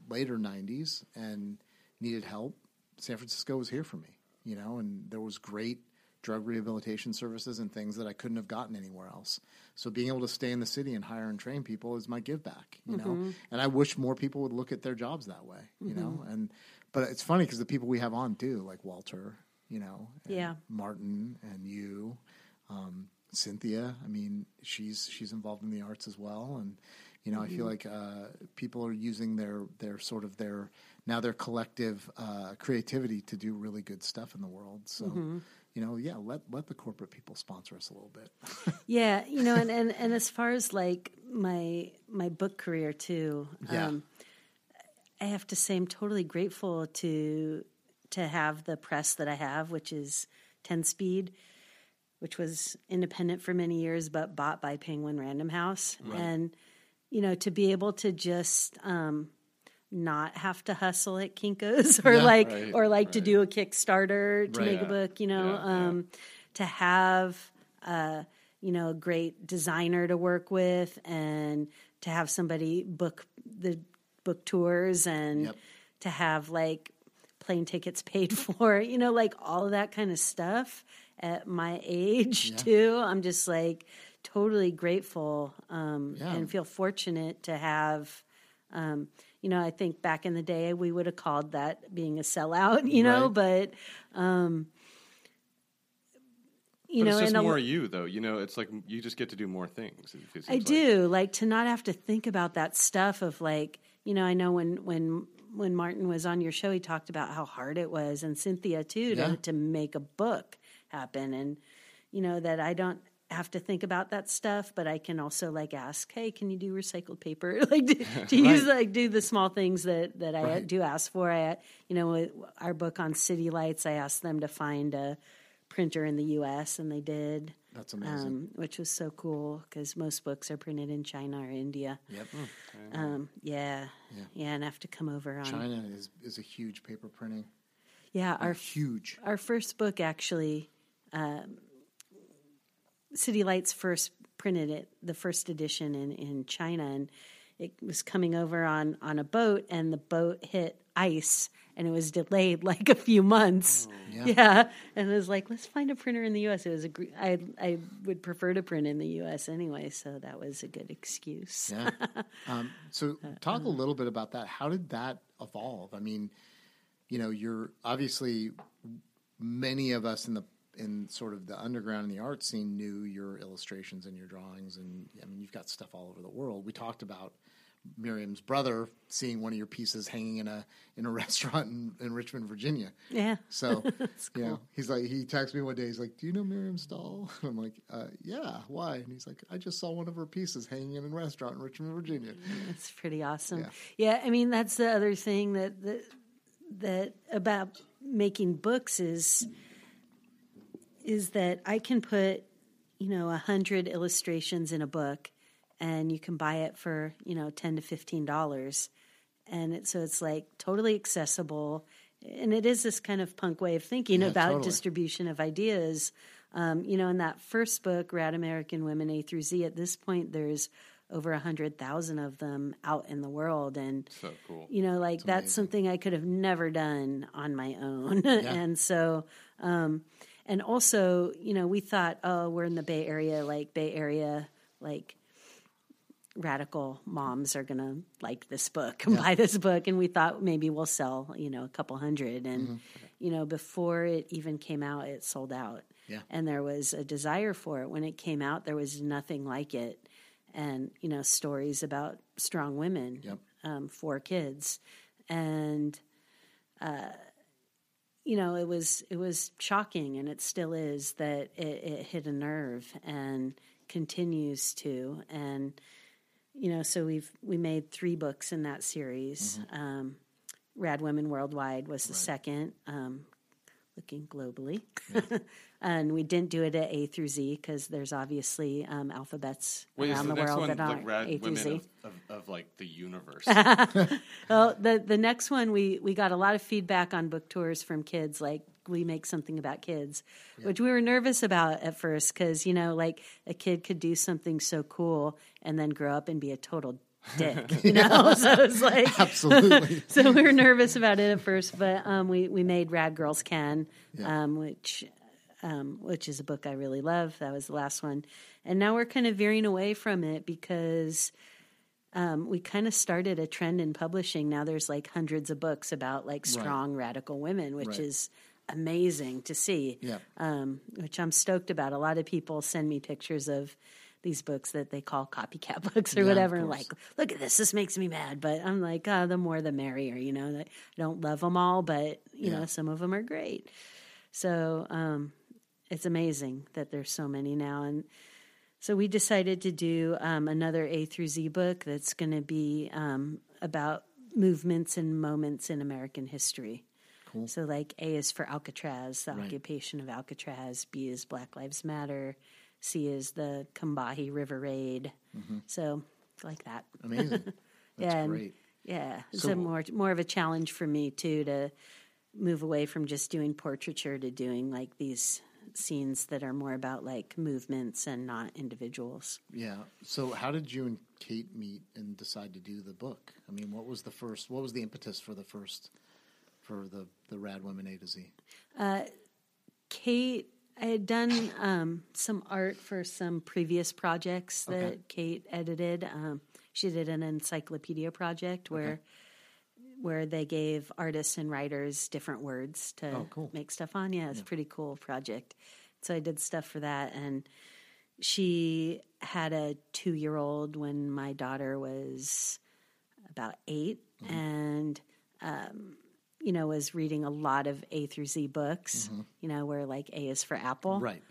later 90s and needed help, San Francisco was here for me, you know, and there was great drug rehabilitation services and things that I couldn't have gotten anywhere else. So being able to stay in the city and hire and train people is my give back, you know. And I wish more people would look at their jobs that way, you know. And but it's funny because the people we have on do, like Walter, you know, and Yeah. Martin and you, um, Cynthia. I mean, she's she's involved in the arts as well, and you know, I feel like uh, people are using their their sort of their now their collective uh, creativity to do really good stuff in the world. So. You know, yeah. Let let the corporate people sponsor us a little bit. *laughs* Yeah, you know, and, and, and as far as like my my book career too, Yeah. um, I have to say I'm totally grateful to to have the press that I have, which is Ten Speed, which was independent for many years but bought by Penguin Random House, and you know to be able to just um, not have to hustle at Kinkos *laughs* or Yeah. like Right, or like to do a Kickstarter to Right. make a book, you know, Yeah, yeah. um, to have uh, you know a great designer to work with and to have somebody book the book tours and Yep. to have like plane tickets *laughs* paid for, you know, like all of that kind of stuff at my age Yeah. too. I'm just like totally grateful um, Yeah. and feel fortunate to have. Um, you know, I think back in the day we would have called that being a sellout, *laughs* you know, but um, you but know, it's just and a- more you, though. You know, it's like you just get to do more things. I like. do like to not have to think about that stuff of like you know I know when when when Martin was on your show he talked about how hard it was and Cynthia too to to make a book happen and you know that I don't have to think about that stuff but I can also like ask hey can you do recycled paper *laughs* like to, to use like do the small things that that I Right. do ask for I you know with our book on city lights I asked them to find a printer in the US and they did That's amazing. um, which was so cool because most books are printed in China or India. yep. Um, yeah, yeah, and have to come over on. China is is a huge paper printing. Yeah, our Huge. our first book actually, um, City Lights first printed it, the first edition in in China, and it was coming over on on a boat, and the boat hit ice, and it was delayed *laughs* like a few months. Yeah. Yeah, and it was like, let's find a printer in the U.S. It was a, gr- I I would prefer to print in the U.S. anyway, so that was a good excuse. Yeah. *laughs* um, so talk a little bit about that. How did that evolve? I mean, you know, you're obviously many of us in the in sort of the underground in the art scene knew your illustrations and your drawings, and I mean, you've got stuff all over the world. We talked about Miriam's brother seeing one of your pieces hanging in a in a *laughs* restaurant in, in Richmond, Virginia. Yeah, So, *laughs* you know, he's like, he texted me one day. He's like, "Do you know Miriam Stahl?" *laughs* I'm like, uh, "Yeah, why?" And he's like, "I just saw one of her pieces hanging in a restaurant in Richmond, Virginia." That's pretty awesome. Yeah. Yeah. I mean that's the other thing that that, that about making books is is that I can put you know a hundred illustrations in a book, and you can buy it for you know ten to fifteen dollars, and it, so it's like totally accessible. And it is this kind of punk way of thinking Yeah, about totally. distribution of ideas. Um, you know, in that first book, Rad American Women A through Z, at this point, there's over a hundred thousand of them out in the world, and So cool. you know, like that's amazing. something I could have never done on my own. *laughs* and so, um, and also, you know, we thought, oh, we're in the Bay Area, like Bay Area, like radical moms are gonna like this book and buy this book. And we thought maybe we'll sell you know a couple hundred. And Mm-hmm. you know before it even came out it sold out. Yeah. and there was a desire for it. When it came out there was nothing like it. And you know stories about strong women Yep. um, for kids, and uh, you know it was it was shocking, and it still is that it, it hit a nerve and continues to, and you know so we've we made three books in that series. Um, Rad Women Worldwide was the second. Um, looking globally. *laughs* and we didn't do it at A through Z because there's obviously um, alphabets Wait, around the the, world that aren't A through Z. of, of, of like the universe? *laughs* Well, the the next one we we got a lot of feedback on book tours from kids like we make something about kids, which we were nervous about at first because you know like a kid could do something so cool and then grow up and be a total dick, *laughs* you know. *laughs* so it's like Absolutely. *laughs* so we were nervous about it at first, but um, we we made Rad Girls Can, Yeah. um, which um, which is a book I really love. That was the last one, and now we're kind of veering away from it because um, we kind of started a trend in publishing. Now there's like hundreds of books about like strong radical women, which Right. is amazing to see. Yeah. Um, which I'm stoked about. A lot of people send me pictures of these books that they call copycat *laughs* books or Yeah, whatever. like, look at this. This makes me mad. But I'm like, oh, the more the merrier. You know, I don't love them all, but you Yeah. know, some of them are great. So um, it's amazing that there's so many now, and so we decided to do um, another A through Z book that's going to be um, about movements and moments in American history. Cool. So, like A is for Alcatraz, the Right. occupation of Alcatraz. B is Black Lives Matter. C is the Combahee River Raid. Mm-hmm. So, like that. Amazing. *laughs* That's Yeah, great. Yeah, it's So- a more more of a challenge for me too to move away from just doing portraiture to doing like these scenes that are more about like movements and not individuals. Yeah. So, how did you and Kate meet and decide to do the book? I mean, what was the first? What was the impetus for the first for the the Rad Women A to Z? Uh, Kate, I had done um, some art for some previous projects that Okay. Kate edited. Um, she did an encyclopedia project where where they gave artists and writers different words to Oh, cool. make stuff on. Yeah, it's a pretty cool project. So I did stuff for that, and she had a two year old when my daughter was about 8 Mm-hmm. and um, you know was reading a lot of A through Z books. You know where like A is for Apple, Mm-hmm. Right.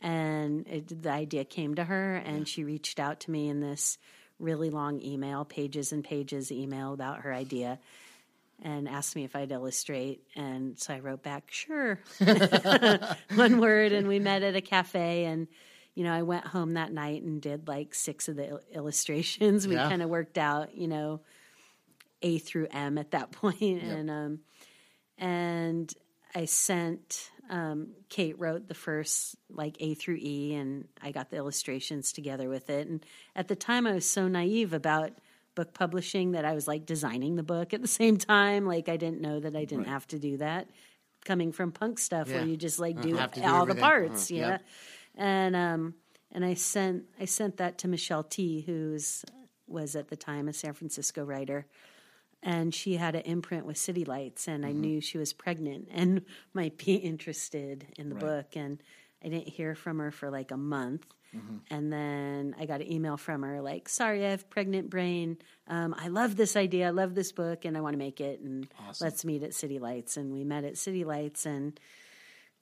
and it, the idea came to her and she reached out to me in this really long email pages and pages email about her idea and asked me if i'd illustrate and so i wrote back sure *laughs* one word and we met at a cafe and you know i went home that night and did like six of the il- illustrations we Yeah. kind of worked out you know a through m at that *laughs* point and um and I sent um, Kate wrote the first like A through E, and I got the illustrations together with it. And at the time, I was so naive about book publishing that I was like designing the book at the *laughs* same time. Like I didn't know that I didn't Right. have to do that. Coming from punk stuff, Yeah. where you just like do Have do all the parts, Uh-huh. yeah. Yep. And um, and I sent I sent that to Michelle Tea, who's was at the time a San Francisco writer and she had an imprint with City Lights, and I Mm-hmm. knew she was pregnant and *laughs* might be interested in the Right. book. And I didn't hear from her for like a month. Mm-hmm. And then I got an email from her like, "Sorry, I have pregnant brain. Um, I love this idea. I love this book, and I want to make it. And Awesome. let's meet at City Lights." And we met at City Lights, and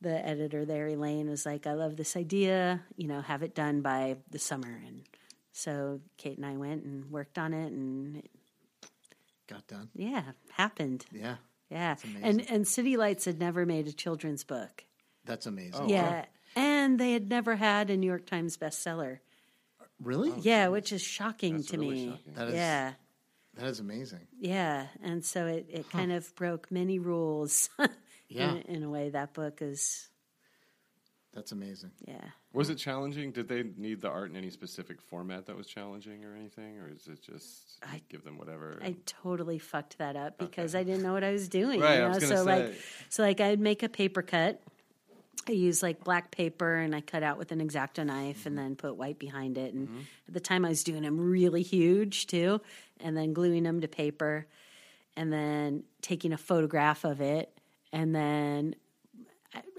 the editor there, Elaine, was like, "I love this idea. You know, have it done by the summer." And so Kate and I went and worked on it, and it Got done. yeah, happened. Yeah. Yeah, and and City Lights had never made a children's book. That's amazing. Oh, yeah, and they had never had a New York Times bestseller. Really? Oh, yeah, which is shocking That's to really me. shocking. That is- yeah, That is amazing. yeah, and so it it kind of broke many rules. *laughs* Yeah. in, in a way, that book is That's amazing. yeah. Was it challenging? Did they need the art in any specific format that was challenging or anything, or is it just I- give them whatever? I totally fucked that up because I didn't know what I was doing. Right, you I know? was gonna so like so like I'd make a paper cut. I use like black paper and I cut out with an exacto knife and mm-hmm. then put white behind it. And mm-hmm. at the time I was doing them really huge too, and then gluing them to paper, and then taking a photograph of it, and then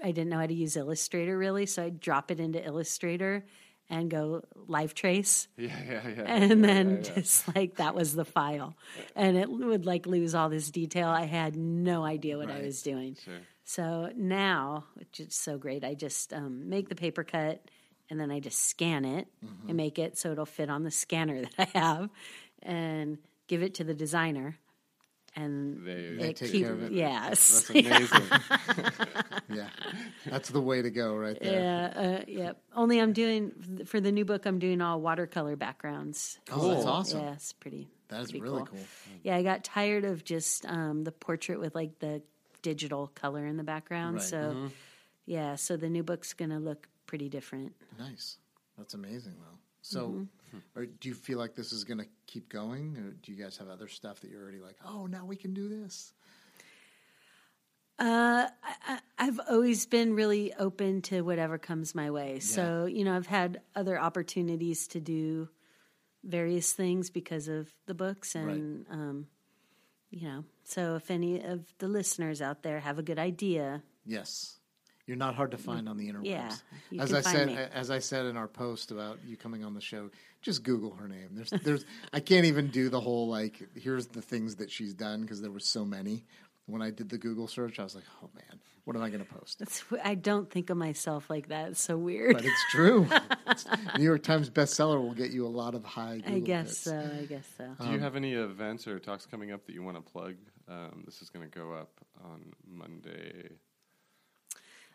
I, didn't know how to use Illustrator really, so I'd drop it into Illustrator and go live trace. *laughs* Yeah, yeah, yeah. And yeah, then yeah, yeah. just like that was the file. And it would like lose all this detail. I had no idea what I was doing. Sure. So now, which is so great, I just um, make the paper cut and then I just scan it Mm-hmm. and make it so it'll fit on the scanner *laughs* that I have and give it to the designer. And They- They take keep- care of it. Yes. That's *laughs* amazing. *laughs* Yeah, that's the way to go, right there. Yeah, uh, yep. Only I'm doing for the new book. I'm doing all watercolor backgrounds. Oh, that's awesome. Yeah, it's pretty. That is pretty really cool. Yeah, I got tired of just um, the portrait with like the digital color in the background. Right. So, yeah, so the new book's gonna look pretty different. Nice. That's amazing, though. So, Mm-hmm. Or do you feel like this is going to keep going, or do you guys have other stuff that you're already like, oh, now we can do this? Uh, I, I've always been really open to whatever comes my way. So, you know, I've had other opportunities to do various things because of the books. And, um, you know, so if any of the listeners out there have a good idea, Yes. You're not hard to find on the interwebs. Yeah, you as can I find said, me. as I said in our post about you coming on the show, just Google her name. There's, there's, I can't even do the whole like, here's the things that she's done because there were so many. When I did the Google search, I was like, oh man, what am I going to post? that's, I don't think of myself like that. It's so weird. But it's true. *laughs* It's- New York Times bestseller will get you a lot of high. Google I guess hits. so. I guess so. Do you have any events or talks coming up that you want to plug? Um, this is going to go up on Monday.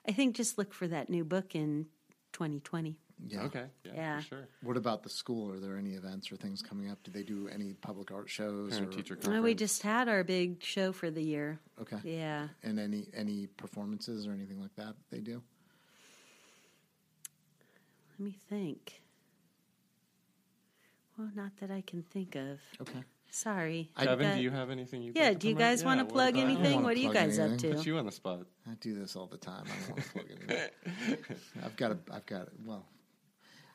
I think just look for that new book in 2020. Yeah. Okay. Yeah, Yeah. for sure. What about the school? Are there any events or things coming up? Do they do any public art shows? Parent or, teacher uh, Well, conference. we just had our big show for the year. Okay. Yeah. And any any performances or anything like that they do? Let me think. Well, not that I can think of. Okay. Sorry. I- Kevin, got- do you have anything you? Yeah, do you guys want to plug I don't anything? wanna What are you plug guys up anything. to? Put you on the spot. I do this all the time. I don't want to plug anything. *laughs* I've got a I've got well,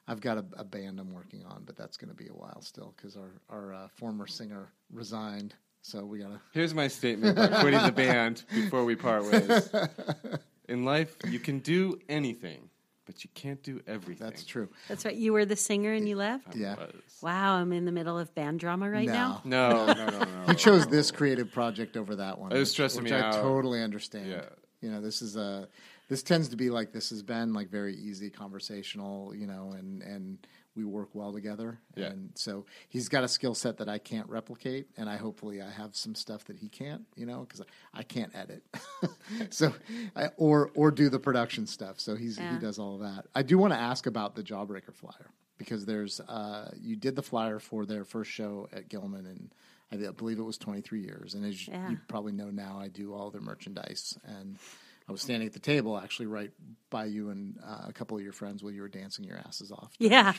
I've got a, a band I'm working on, but that's going to be a while still because our our uh, former singer resigned. So we gotta. *laughs* Here's my statement about quitting the band before we part ways. *laughs* In life, you can do anything, but you can't do everything. That's true. That's right. You were the singer and you left? Yeah. Was. Wow, I'm in the middle of band drama right No. now. No, no, no, no. He chose this creative project over that one. It was which- stressing which me I out. totally understand. Yeah. You know, this is a this tends to be like this has been like very easy conversational, you know, and and we work well together. Yeah. And so he's got a skill set that I can't replicate, and I hopefully I have some stuff that he can't, you know, because I can't edit, *laughs* so I, or or do the production stuff. So he's Yeah. he does all of that. I do want to ask about the Jawbreaker flyer because there's uh, you did the flyer for their first show at Gilman and. I believe it was 23 years, and as Yeah. you probably know now, I do all their merchandise. And I was standing at the table, actually, right by you and uh, a couple of your friends while you were dancing your asses off. Yeah.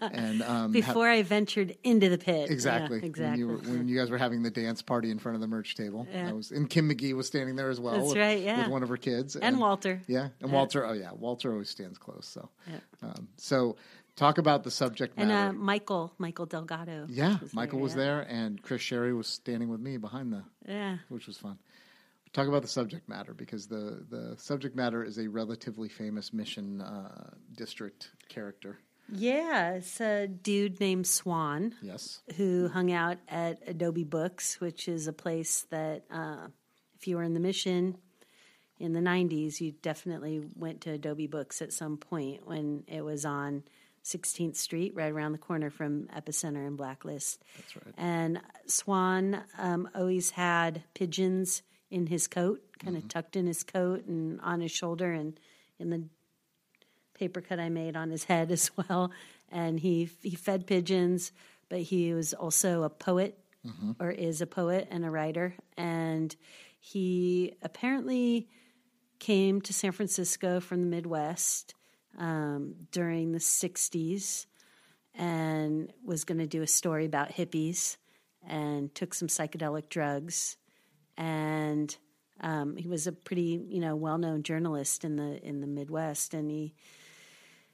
and um, Before I ventured into the pit. Yeah, exactly, exactly. When you, were, when you guys were having the dance party in front of the merch table, Yeah. I was, and Kim McGee was standing there as well. That's with, right, yeah. with one of her kids, and Walter. Yeah, and Yeah. Walter. Oh yeah, Walter always stands close. So, Yeah. um, so talk about the subject And matter. uh, Michael, Michael Delgado. yeah, was Michael there, was there, and Chris Sherry was standing with me behind the Yeah. which was fun. Talk about the subject matter because the, the subject matter is a relatively famous Mission uh, District character. Yeah, it's a dude named Swan Yes. who hung out at Adobe Books, which is a place that, uh, if you were in the mission in the 90s, you definitely went to Adobe Books at some point when it was on 16th Street, right around the corner from Epicenter and Blacklist. That's right. And Swan um, always had pigeons in his coat, kind of tucked in his coat and on his shoulder, and in the paper cut I made on his head *laughs* as well. And he he fed pigeons, but he was also a poet, or is a poet and a writer. And he apparently came to San Francisco from the Midwest um, during the '60s and was going to do a story about hippies and took some psychedelic drugs and um, he was a pretty you know well-known journalist in the in the Midwest and he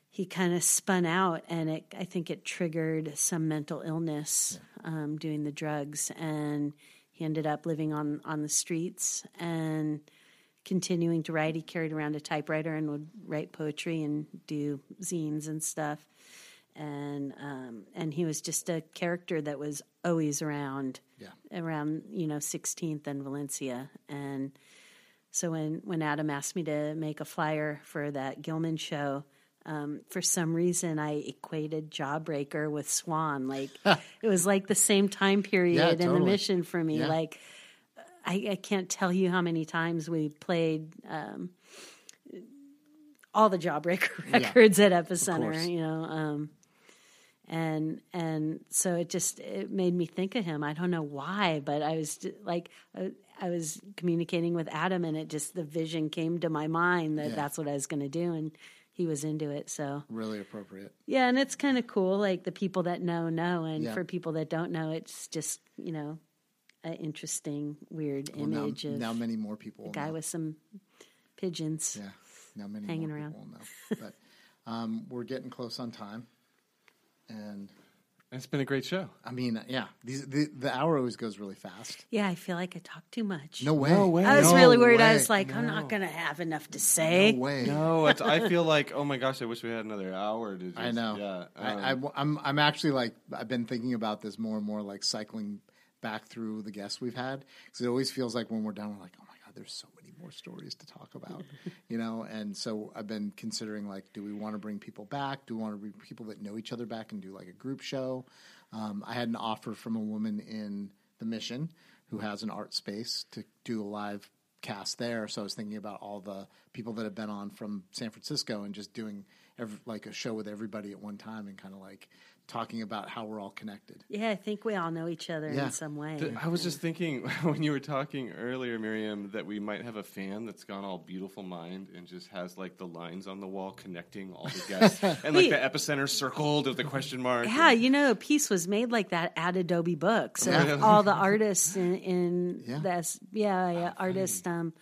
he kind of spun out and it I think it triggered some mental illness um, doing the drugs and he ended up living on on the streets and continuing to write. He carried around a typewriter and would write poetry and do zines and stuff. And um, and he was just a character that was always around, Yeah. around you know 16th and Valencia. And so when when Adam asked me to make a flyer for that Gilman show, um, for some reason I equated Jawbreaker with Swan. Like *laughs* it was like the same time period in the mission for me. Yeah. Like I, I can't tell you how many times we played um, all the Jawbreaker *laughs* Yeah, records at Epicenter. You know, um, and and so it just it made me think of him. I don't know why, but I was like I, I was communicating with Adam, and it just the vision came to my mind that Yeah. that's what I was going to do, and he was into it. So Really appropriate. yeah, and it's kind of cool. Like the people that know know, and Yeah. for people that don't know, it's just you know an interesting, weird Well, now, image of now many more people a guy know. with some pigeons. Yeah, now many hanging more around. people will know. But um, we're getting close on time, and It's been a great show. I mean, yeah, these the, the hour always goes really fast. Yeah, I feel like I talk too much. No way. No way. I was No really worried. I was like, I'm not going to have enough to say. No way. No, it's, I feel like, oh my gosh, I wish we had another hour to just, I know. Yeah. I, um, I, am I'm actually like I've been thinking about this more and more, like cycling back through the guests we've had because it always feels like when we're done, we're like, oh my god, there's so many more stories to talk about, you know. And so I've been considering like, do we want to bring people back? Do we want to bring people that know each other back and do like a group show? Um, I had an offer from a woman in the Mission who has an art space to do a live cast there. So I was thinking about all the people that have been on from San Francisco and just doing every, like a show with everybody at one time and kind of like talking about how we're all connected. Yeah, I think we all know each other Yeah. in some way. Th- I was just thinking *laughs* when you were talking earlier, Miriam, that we might have a fan that's gone all beautiful mind and just has like the lines on the wall connecting all the guests *laughs* and like Wait. the epicenter circled with the question mark. Yeah, and- you know, a piece was made like that at Adobe Books. of Yeah. all the artists in, in *laughs* Yeah. this, yeah, yeah artist um,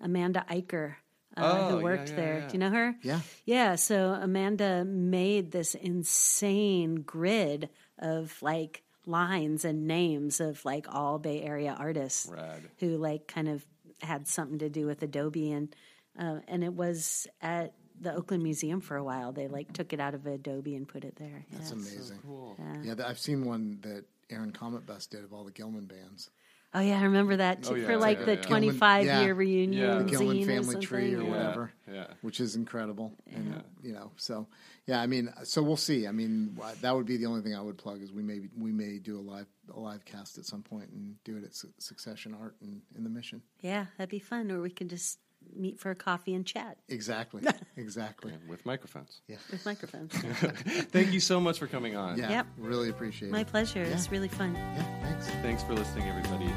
Amanda Eicher, uh, Oh, who yeah, worked yeah, there. yeah. Do you know her? Yeah. Yeah, so Amanda made this insane grid of like lines and names of like all Bay Area artists Rad. who like kind of had something to do with Adobe and uh, and it was at the Oakland Museum for a while. They like took it out of Adobe and put it there. That's yeah. amazing. Cool. Yeah, th- I've seen one that Aaron Cometbus did of all the Gilman bands. Oh yeah, I remember that too, Oh, yeah, for like yeah, the yeah. 25 Gilman- year yeah. reunion Yeah. The Gilman zine or family something. tree or whatever. Yeah. which is incredible. And you know, so yeah, I mean, so we'll see. I mean, that would be the only thing I would plug is we may we may do a live a live cast at some point and do it at Secession Art and in the Mission. Yeah, that'd be fun. Or we could just meet for a coffee and chat Exactly, *laughs* exactly. And with microphones. with microphones. *laughs* Thank you so much for coming on. Yeah, Yep. really appreciate it. My it. pleasure. It's really fun. Yeah, thanks. Thanks for listening, everybody.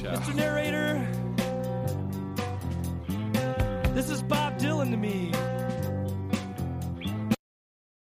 Ciao. Mr. Narrator, this is Bob Dylan to me.